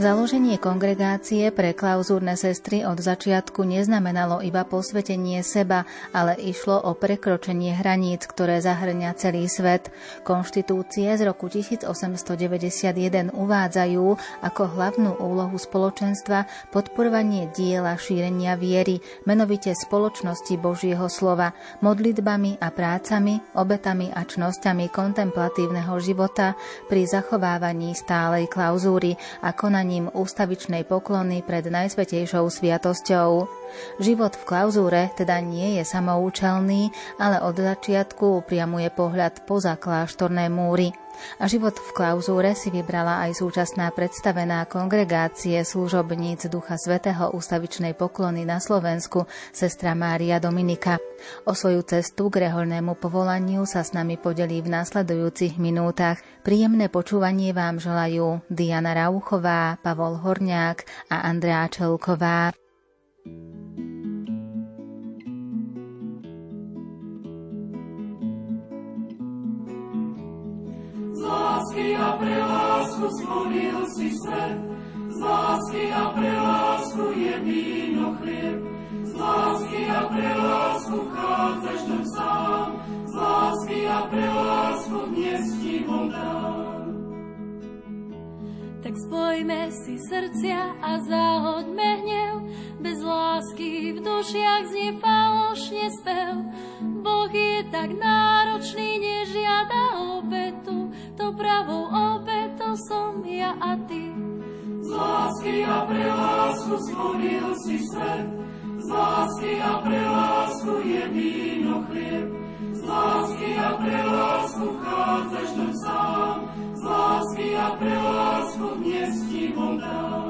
Založenie kongregácie pre klauzúrne sestry od začiatku neznamenalo iba posvetenie seba, ale išlo o prekročenie hraníc, ktoré zahrňa celý svet. Konštitúcie z roku 1891 uvádzajú ako hlavnú úlohu spoločenstva podporovanie diela šírenia viery, menovite spoločnosti Božieho slova, modlitbami a prácami, obetami a čnosťami kontemplatívneho života pri zachovávaní stálej klauzúry a konaní konaním ústavičnej poklony pred Najsvetejšou sviatosťou. Život v klauzúre teda nie je samoučelný, ale od začiatku upriamuje pohľad poza kláštorné múry. A život v klauzúre si vybrala aj súčasná predstavená kongregácie služobníc Ducha Svetého ústavičnej poklony na Slovensku, sestra Mária Dominika. O svoju cestu k reholnému povolaniu sa s nami podelí v nasledujúcich minútach. Príjemné počúvanie vám želajú Diana Rauchová, Pavol Horňák a Andrea Čelková. Z lásky a pre lásku stvoril si svet, z lásky a pre lásku je víno chlieb, z lásky a pre lásku vchádzaš do sám, z lásky a pre lásku dnes ti. Tak spojme si srdcia a zahoďme hnev, bez lásky v dušiach znie falošne spev. Boh je tak náročný, nežiada obetu, pravou obetou som ja a ty. Z lásky a pre lásku stvoril si svet, z lásky a pre lásku je víno chlieb, z lásky a pre lásku vchádzaš do sám, z lásky a pre lásku dnes ti dám.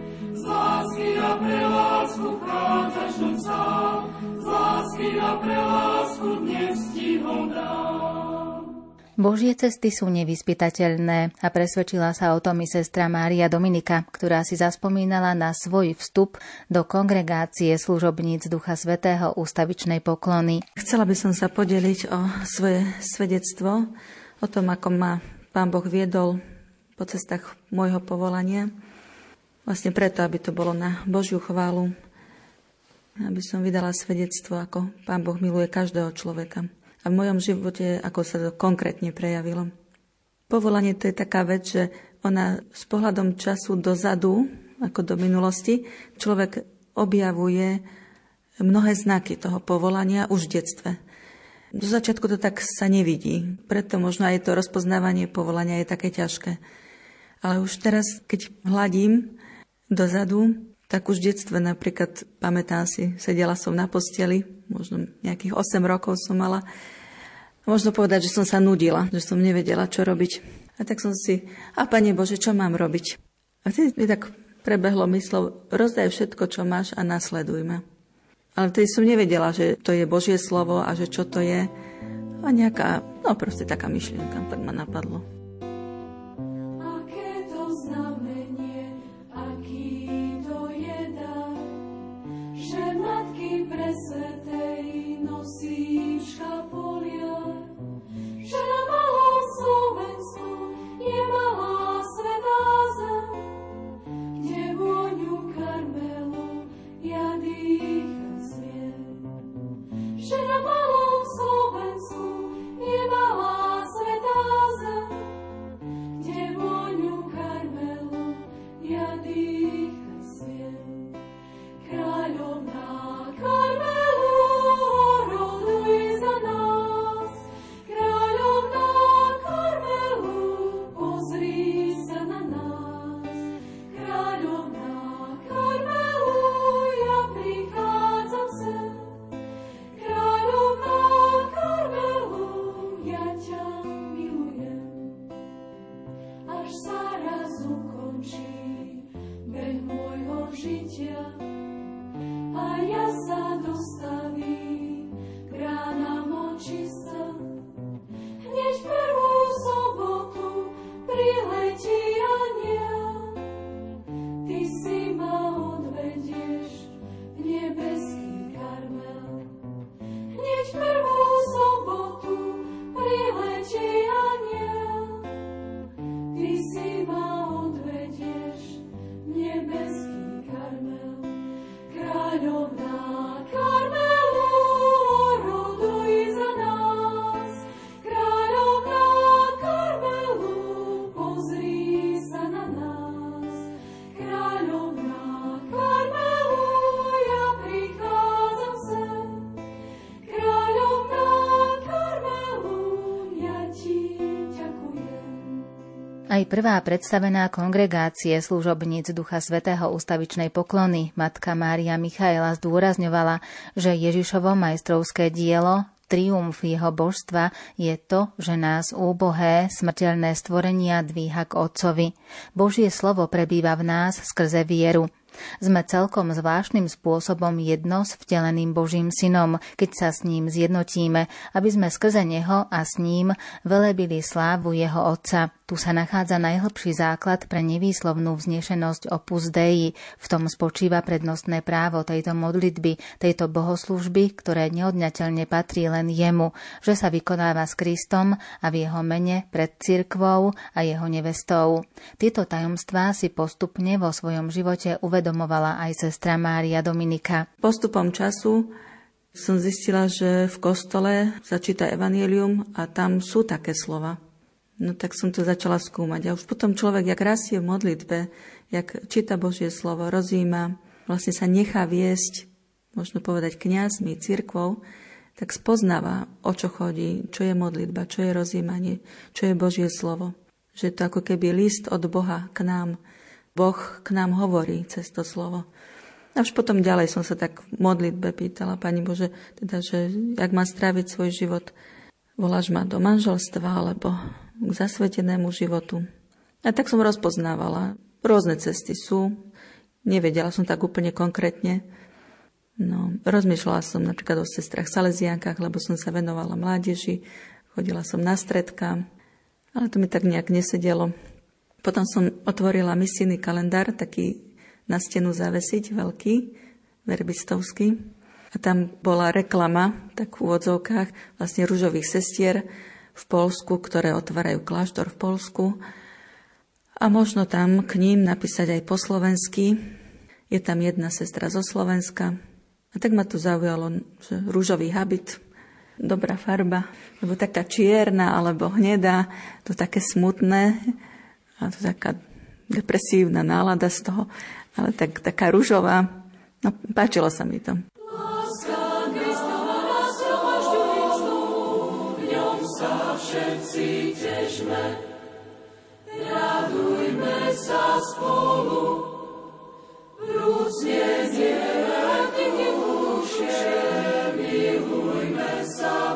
z lásky a pre lásku vchádzaš do sám, z lásky a pre lásku dnes ti ho dám. Božie cesty sú nevyspytateľné a presvedčila sa o tom i sestra Mária Dominika, ktorá si zaspomínala na svoj vstup do kongregácie služobníc Ducha Svetého ústavičnej poklony. Chcela by som sa podeliť o svoje svedectvo, o tom, ako ma Pán Boh viedol po cestách môjho povolania Vlastne preto, aby to bolo na Božiu chválu, aby som vydala svedectvo, ako Pán Boh miluje každého človeka. A v mojom živote, ako sa to konkrétne prejavilo. Povolanie to je taká vec, že ona s pohľadom času dozadu, ako do minulosti, človek objavuje mnohé znaky toho povolania už v detstve. Do začiatku to tak sa nevidí, preto možno aj to rozpoznávanie povolania je také ťažké. Ale už teraz, keď hľadím dozadu, tak už v detstve napríklad, pamätám si, sedela som na posteli, možno nejakých 8 rokov som mala. Možno povedať, že som sa nudila, že som nevedela, čo robiť. A tak som si, a Pane Bože, čo mám robiť? A vtedy mi tak prebehlo myslov, rozdaj všetko, čo máš a nasleduj ma. Ale vtedy som nevedela, že to je Božie slovo a že čo to je. A nejaká, no proste taká myšlienka, tak ma napadlo. Aj prvá predstavená kongregácie služobníc Ducha Svetého ústavičnej poklony, matka Mária Michaela zdôrazňovala, že Ježišovo majstrovské dielo triumf jeho božstva je to, že nás úbohé, smrteľné stvorenia dvíha k Otcovi. Božie slovo prebýva v nás skrze vieru. Sme celkom zvláštnym spôsobom jedno s vteleným Božím synom, keď sa s ním zjednotíme, aby sme skrze neho a s ním velebili slávu jeho Otca. Tu sa nachádza najhlbší základ pre nevýslovnú vznešenosť opus Dei. V tom spočíva prednostné právo tejto modlitby, tejto bohoslužby, ktoré neodňateľne patrí len jemu, že sa vykonáva s Kristom a v jeho mene pred cirkvou a jeho nevestou. Tieto tajomstvá si postupne vo svojom živote uvedomovala aj sestra Mária Dominika. Postupom času som zistila, že v kostole sa číta evanielium a tam sú také slova. No tak som to začala skúmať. A už potom človek, jak rastie v modlitbe, jak číta Božie slovo, rozíma, vlastne sa nechá viesť, možno povedať kňazmi, cirkvou, tak spoznáva, o čo chodí, čo je modlitba, čo je rozímanie, čo je Božie slovo. Že to ako keby list od Boha k nám. Boh k nám hovorí cez to slovo. A už potom ďalej som sa tak v modlitbe pýtala, Pani Bože, teda, že jak má stráviť svoj život, voláš ma do manželstva, alebo k zasvetenému životu. A tak som rozpoznávala. Rôzne cesty sú. Nevedela som tak úplne konkrétne. No, rozmýšľala som napríklad o sestrach Salesiankách, lebo som sa venovala mládeži. Chodila som na stredka, ale to mi tak nejak nesedelo. Potom som otvorila misijný kalendár, taký na stenu zavesiť, veľký, verbistovský. A tam bola reklama, tak v úvodzovkách, vlastne rúžových sestier, v Polsku, ktoré otvárajú kláštor v Polsku. A možno tam k ním napísať aj po slovensky. Je tam jedna sestra zo Slovenska. A tak ma tu zaujalo, že rúžový habit, dobrá farba, lebo taká čierna alebo hnedá, to také smutné a to taká depresívna nálada z toho, ale tak, taká rúžová. No, páčilo sa mi to. radujme sa spolu, vrúcne zdieľajte duše, milujme sa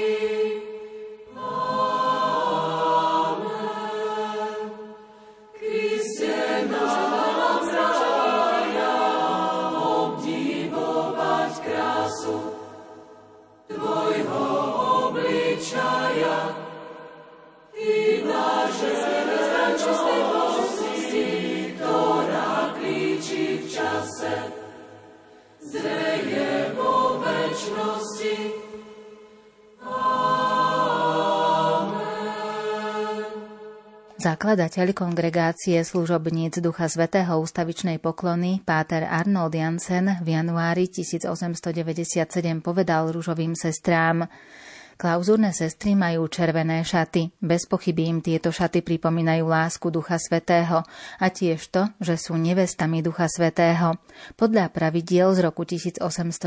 Zakladateľ kongregácie služobníc Ducha Svetého ústavičnej poklony Páter Arnold Jansen v januári 1897 povedal rúžovým sestrám Klauzúrne sestry majú červené šaty. Bez pochyby im tieto šaty pripomínajú lásku Ducha Svetého a tiež to, že sú nevestami Ducha Svetého. Podľa pravidiel z roku 1891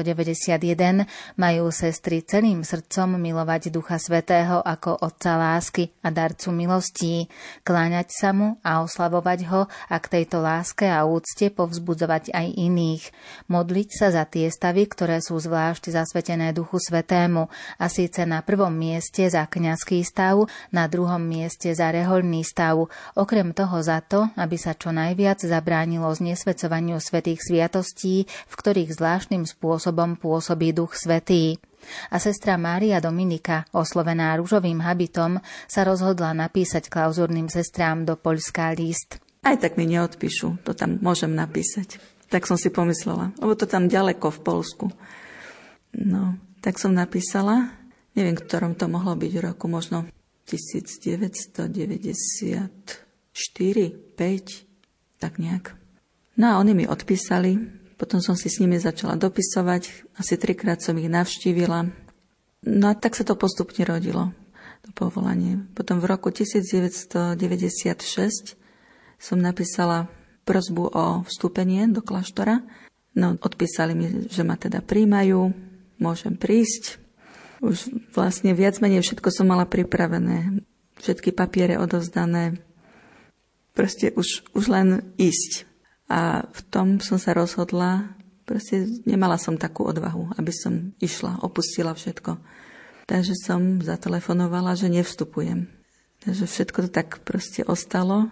majú sestry celým srdcom milovať Ducha Svetého ako Otca lásky a darcu milostí, kláňať sa mu a oslavovať ho a k tejto láske a úcte povzbudzovať aj iných. Modliť sa za tie stavy, ktoré sú zvlášť zasvetené Duchu Svetému a síce na prvom mieste za kňazský stav, na druhom mieste za rehoľný stav, okrem toho za to, aby sa čo najviac zabránilo znesvedcovaniu svetých sviatostí, v ktorých zvláštnym spôsobom pôsobí Duch Svetý. A sestra Mária Dominika, oslovená rúžovým habitom, sa rozhodla napísať klauzurným sestrám do Poľská list. Aj tak mi neodpíšu, to tam môžem napísať. Tak som si pomyslela, lebo to tam ďaleko v Polsku. No, tak som napísala Neviem, ktorom to mohlo byť roku, možno 1994, 5, tak nejak. No a oni mi odpísali, potom som si s nimi začala dopisovať, asi trikrát som ich navštívila. No a tak sa to postupne rodilo, to povolanie. Potom v roku 1996 som napísala prozbu o vstúpenie do kláštora. No, odpísali mi, že ma teda príjmajú, môžem prísť. Už vlastne viac menej všetko som mala pripravené. Všetky papiere odovzdané. Proste už, už len ísť. A v tom som sa rozhodla, proste nemala som takú odvahu, aby som išla, opustila všetko. Takže som zatelefonovala, že nevstupujem. Takže všetko to tak proste ostalo.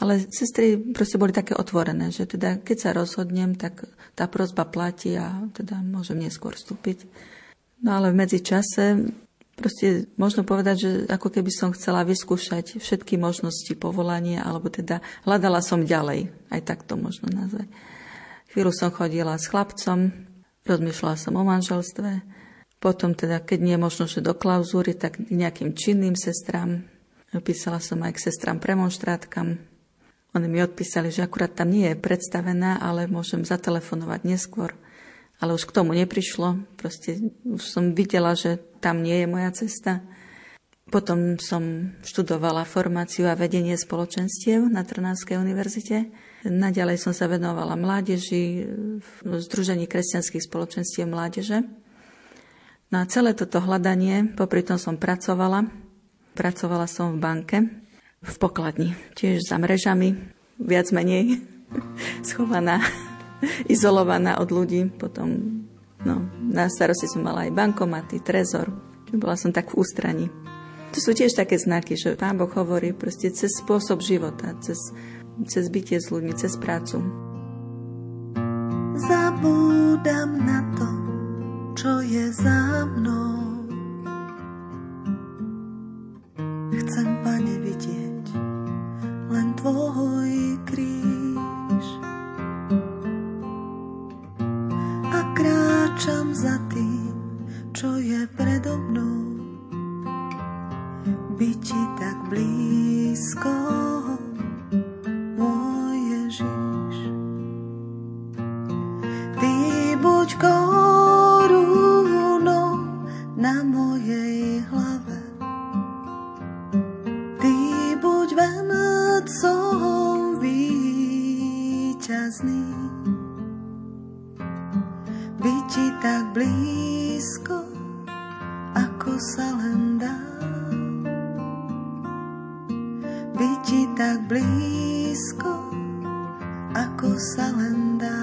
Ale sestry proste boli také otvorené, že teda keď sa rozhodnem, tak tá prozba platí a teda môžem neskôr vstúpiť. No ale v medzičase proste možno povedať, že ako keby som chcela vyskúšať všetky možnosti povolania, alebo teda hľadala som ďalej, aj tak to možno nazvať. Chvíľu som chodila s chlapcom, rozmýšľala som o manželstve, potom teda, keď nie možno, že do klauzúry, tak nejakým činným sestrám. Písala som aj k sestram premonštrátkam, oni mi odpísali, že akurát tam nie je predstavená, ale môžem zatelefonovať neskôr. Ale už k tomu neprišlo. Proste už som videla, že tam nie je moja cesta. Potom som študovala formáciu a vedenie spoločenstiev na Trnavskej univerzite. Naďalej som sa venovala mládeži v Združení kresťanských spoločenstiev mládeže. No a celé toto hľadanie, popri tom som pracovala. Pracovala som v banke v pokladni, tiež za mrežami, viac menej schovaná, izolovaná od ľudí. Potom no, na starosti som mala aj bankomaty, trezor. Bola som tak v ústraní. To sú tiež také znaky, že Pán Boh hovorí proste cez spôsob života, cez, cez bytie s ľuďmi, cez prácu. Zabúdam na to, čo je za mnou. Byť ti tak blízko, ako sa len dá. Byť ti tak blízko, ako sa len dá.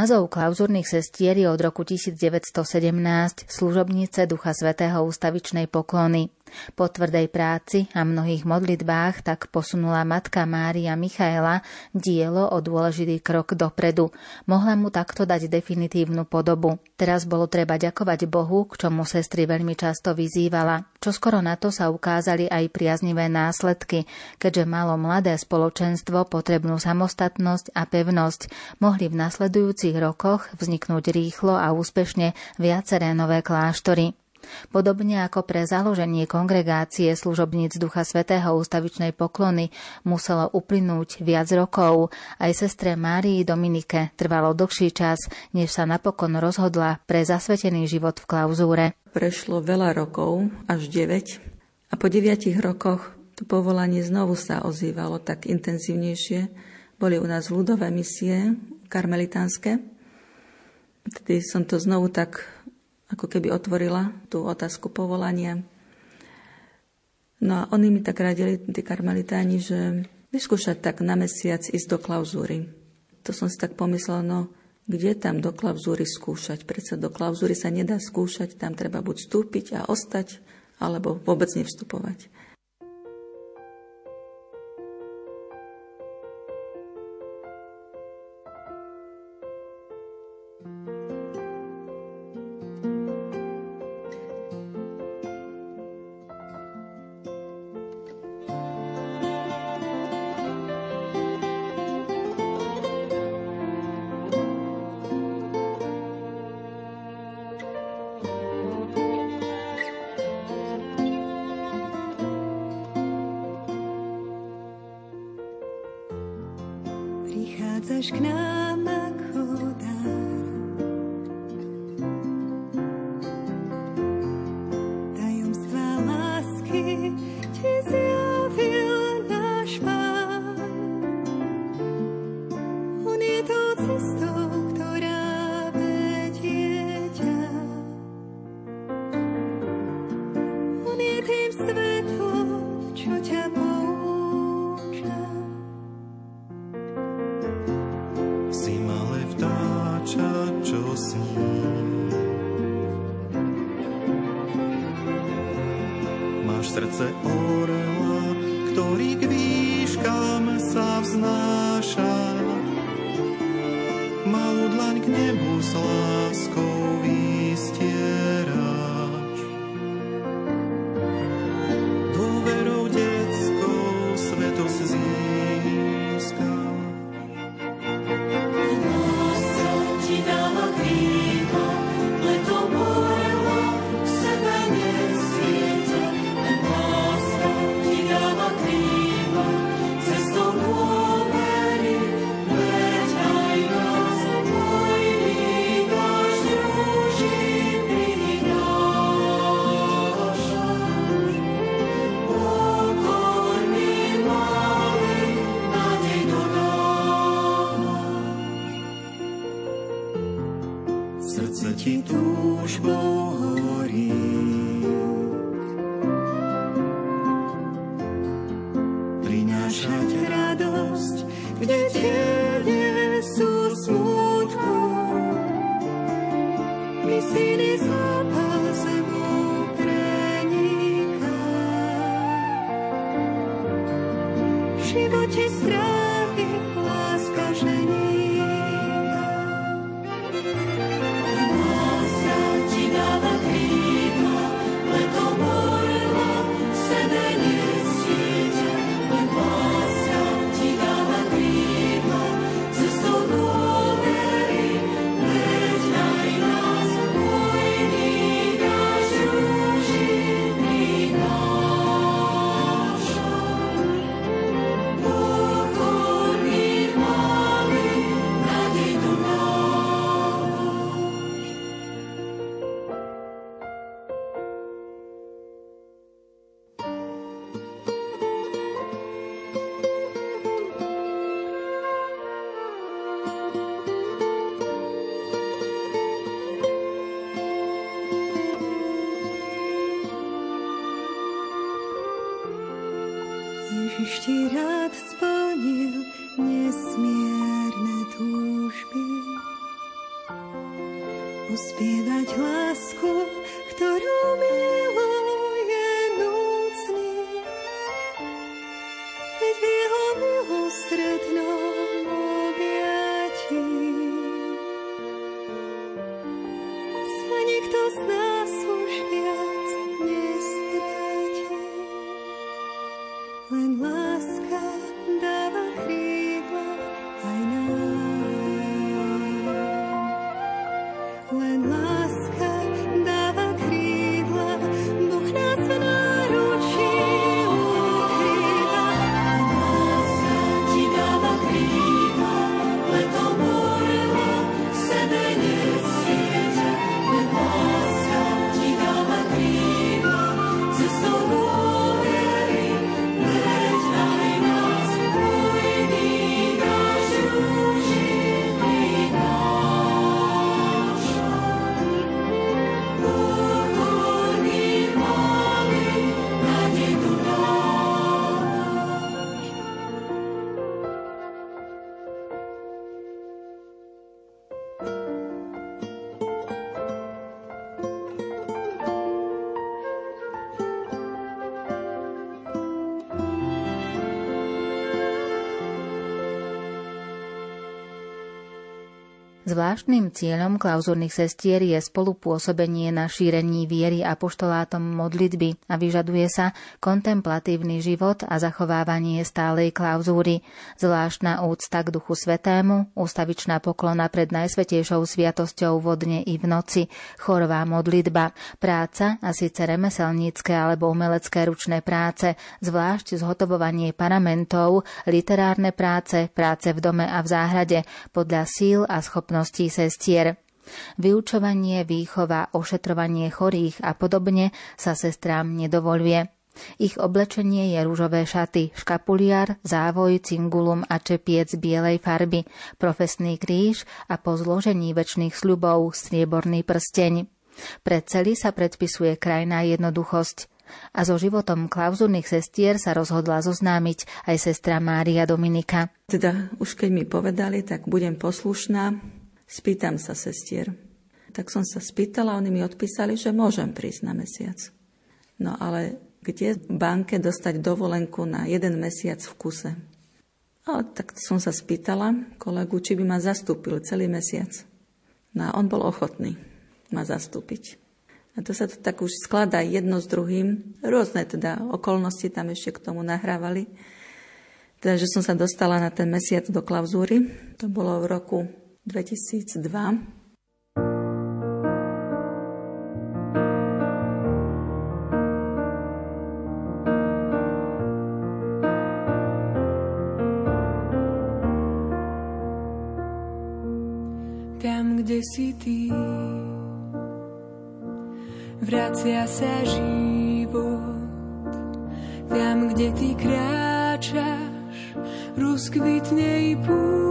Názov klauzurných sestier je od roku 1917 služobnice Ducha Svetého ústavičnej poklony. Po tvrdej práci a mnohých modlitbách tak posunula matka Mária Michaela dielo o dôležitý krok dopredu. Mohla mu takto dať definitívnu podobu. Teraz bolo treba ďakovať Bohu, k čomu sestry veľmi často vyzývala. Čo skoro na to sa ukázali aj priaznivé následky, keďže malo mladé spoločenstvo potrebnú samostatnosť a pevnosť, mohli v nasledujúcich rokoch vzniknúť rýchlo a úspešne viaceré nové kláštory. Podobne ako pre založenie kongregácie služobníc Ducha Svetého ústavičnej poklony muselo uplynúť viac rokov, aj sestre Márii Dominike trvalo dlhší čas, než sa napokon rozhodla pre zasvetený život v klauzúre. Prešlo veľa rokov, až 9, a po 9 rokoch to povolanie znovu sa ozývalo tak intenzívnejšie. Boli u nás ľudové misie karmelitánske. Vtedy som to znovu tak ako keby otvorila tú otázku povolania. No a oni mi tak radili, tí karmelitáni, že vyskúšať tak na mesiac ísť do klauzúry. To som si tak pomyslela, no kde tam do klauzúry skúšať? Prečo do klauzúry sa nedá skúšať, tam treba buď vstúpiť a ostať, alebo vôbec nevstupovať. Zvláštnym cieľom klauzúrnych sestier je spolupôsobenie na šírení viery a poštolátom modlitby a vyžaduje sa kontemplatívny život a zachovávanie stálej klauzúry, zvláštna úcta k Duchu Svetému, ústavičná poklona pred Najsvetejšou sviatosťou vodne i v noci, chorová modlitba, práca a síce remeselnícke alebo umelecké ručné práce, zvlášť zhotovovanie paramentov, literárne práce, práce v dome a v záhrade, podľa síl a schopností schopností sestier. Vyučovanie, výchova, ošetrovanie chorých a podobne sa sestrám nedovoluje. Ich oblečenie je rúžové šaty, škapuliar, závoj, cingulum a čepiec bielej farby, profesný kríž a po zložení väčšných sľubov strieborný prsteň. Pre celý sa predpisuje krajná jednoduchosť. A so životom klauzurných sestier sa rozhodla zoznámiť aj sestra Mária Dominika. Teda už keď mi povedali, tak budem poslušná, spýtam sa sestier. Tak som sa spýtala, oni mi odpísali, že môžem prísť na mesiac. No ale kde v banke dostať dovolenku na jeden mesiac v kuse? A tak som sa spýtala kolegu, či by ma zastúpil celý mesiac. No a on bol ochotný ma zastúpiť. A to sa to tak už skladá jedno s druhým. Rôzne teda okolnosti tam ešte k tomu nahrávali. Teda, že som sa dostala na ten mesiac do klauzúry. To bolo v roku 2002. Tam, kde si ty, vracia sa život. Tam, kde ty kráčaš, rozkvitne i púšť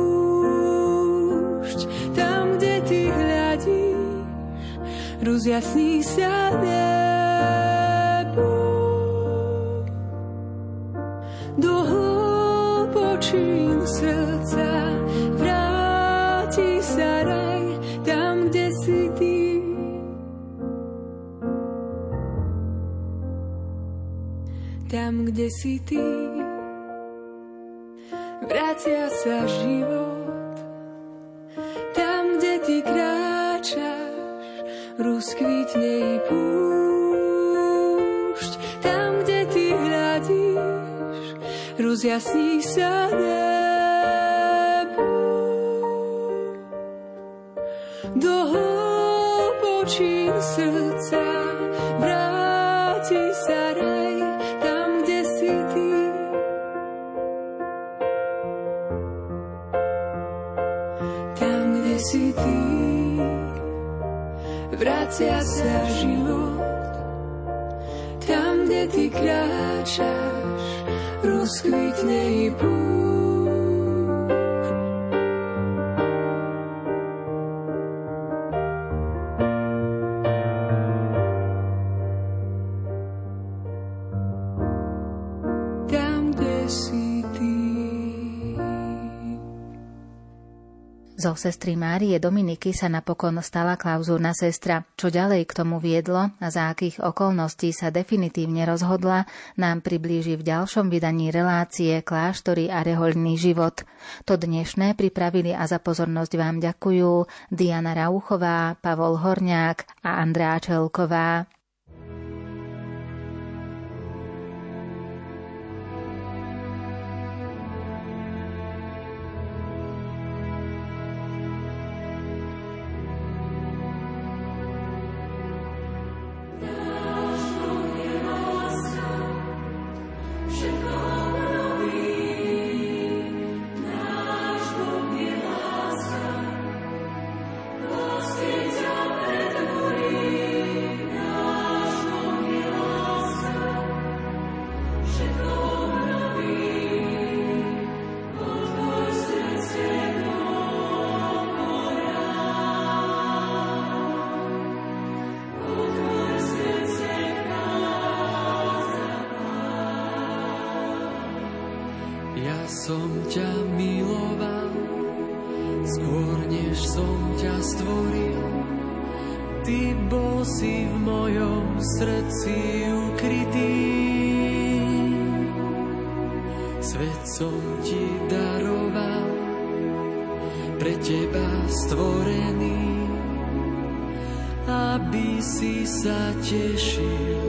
rozjasní sa nebo. Do hlbočín srdca vráti sa raj tam, kde si ty. Tam, kde si ty, vracia sa život. Rozkvitne i púšť. Tam, kde ty hľadíš, rozjasní sa nebo. Zo sestry Márie Dominiky sa napokon stala klauzúrna sestra. Čo ďalej k tomu viedlo a za akých okolností sa definitívne rozhodla, nám priblíži v ďalšom vydaní relácie Kláštory a rehoľný život. To dnešné pripravili a za pozornosť vám ďakujú Diana Rauchová, Pavol Horňák a Andrá Čelková. som ťa miloval, skôr než som ťa stvoril. Ty bol si v mojom srdci ukrytý. Svet som ti daroval, pre teba stvorený, aby si sa tešil.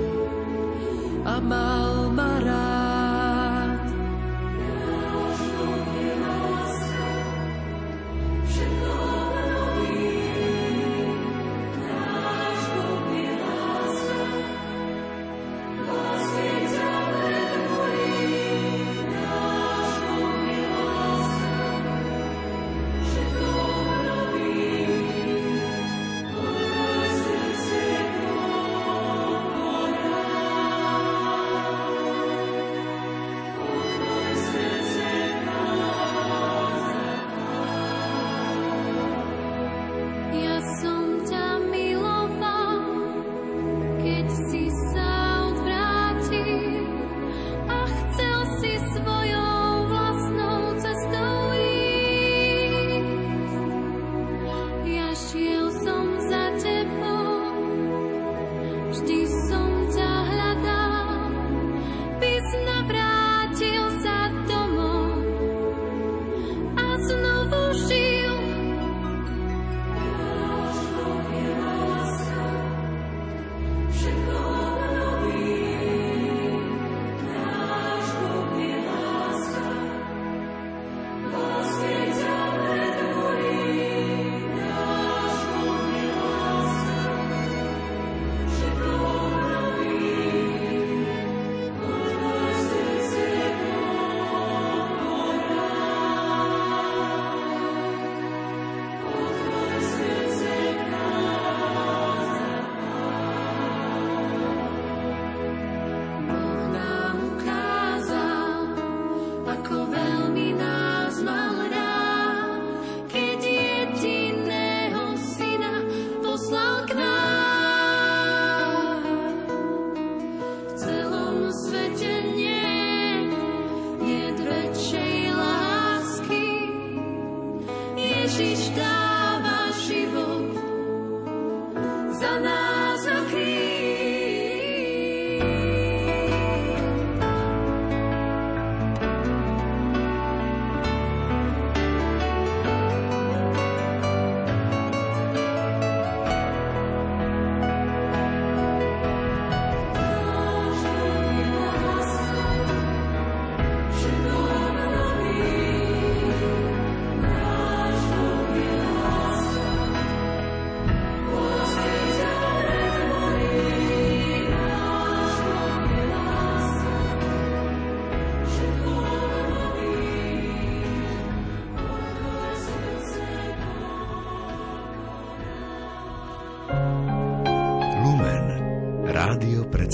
sich da.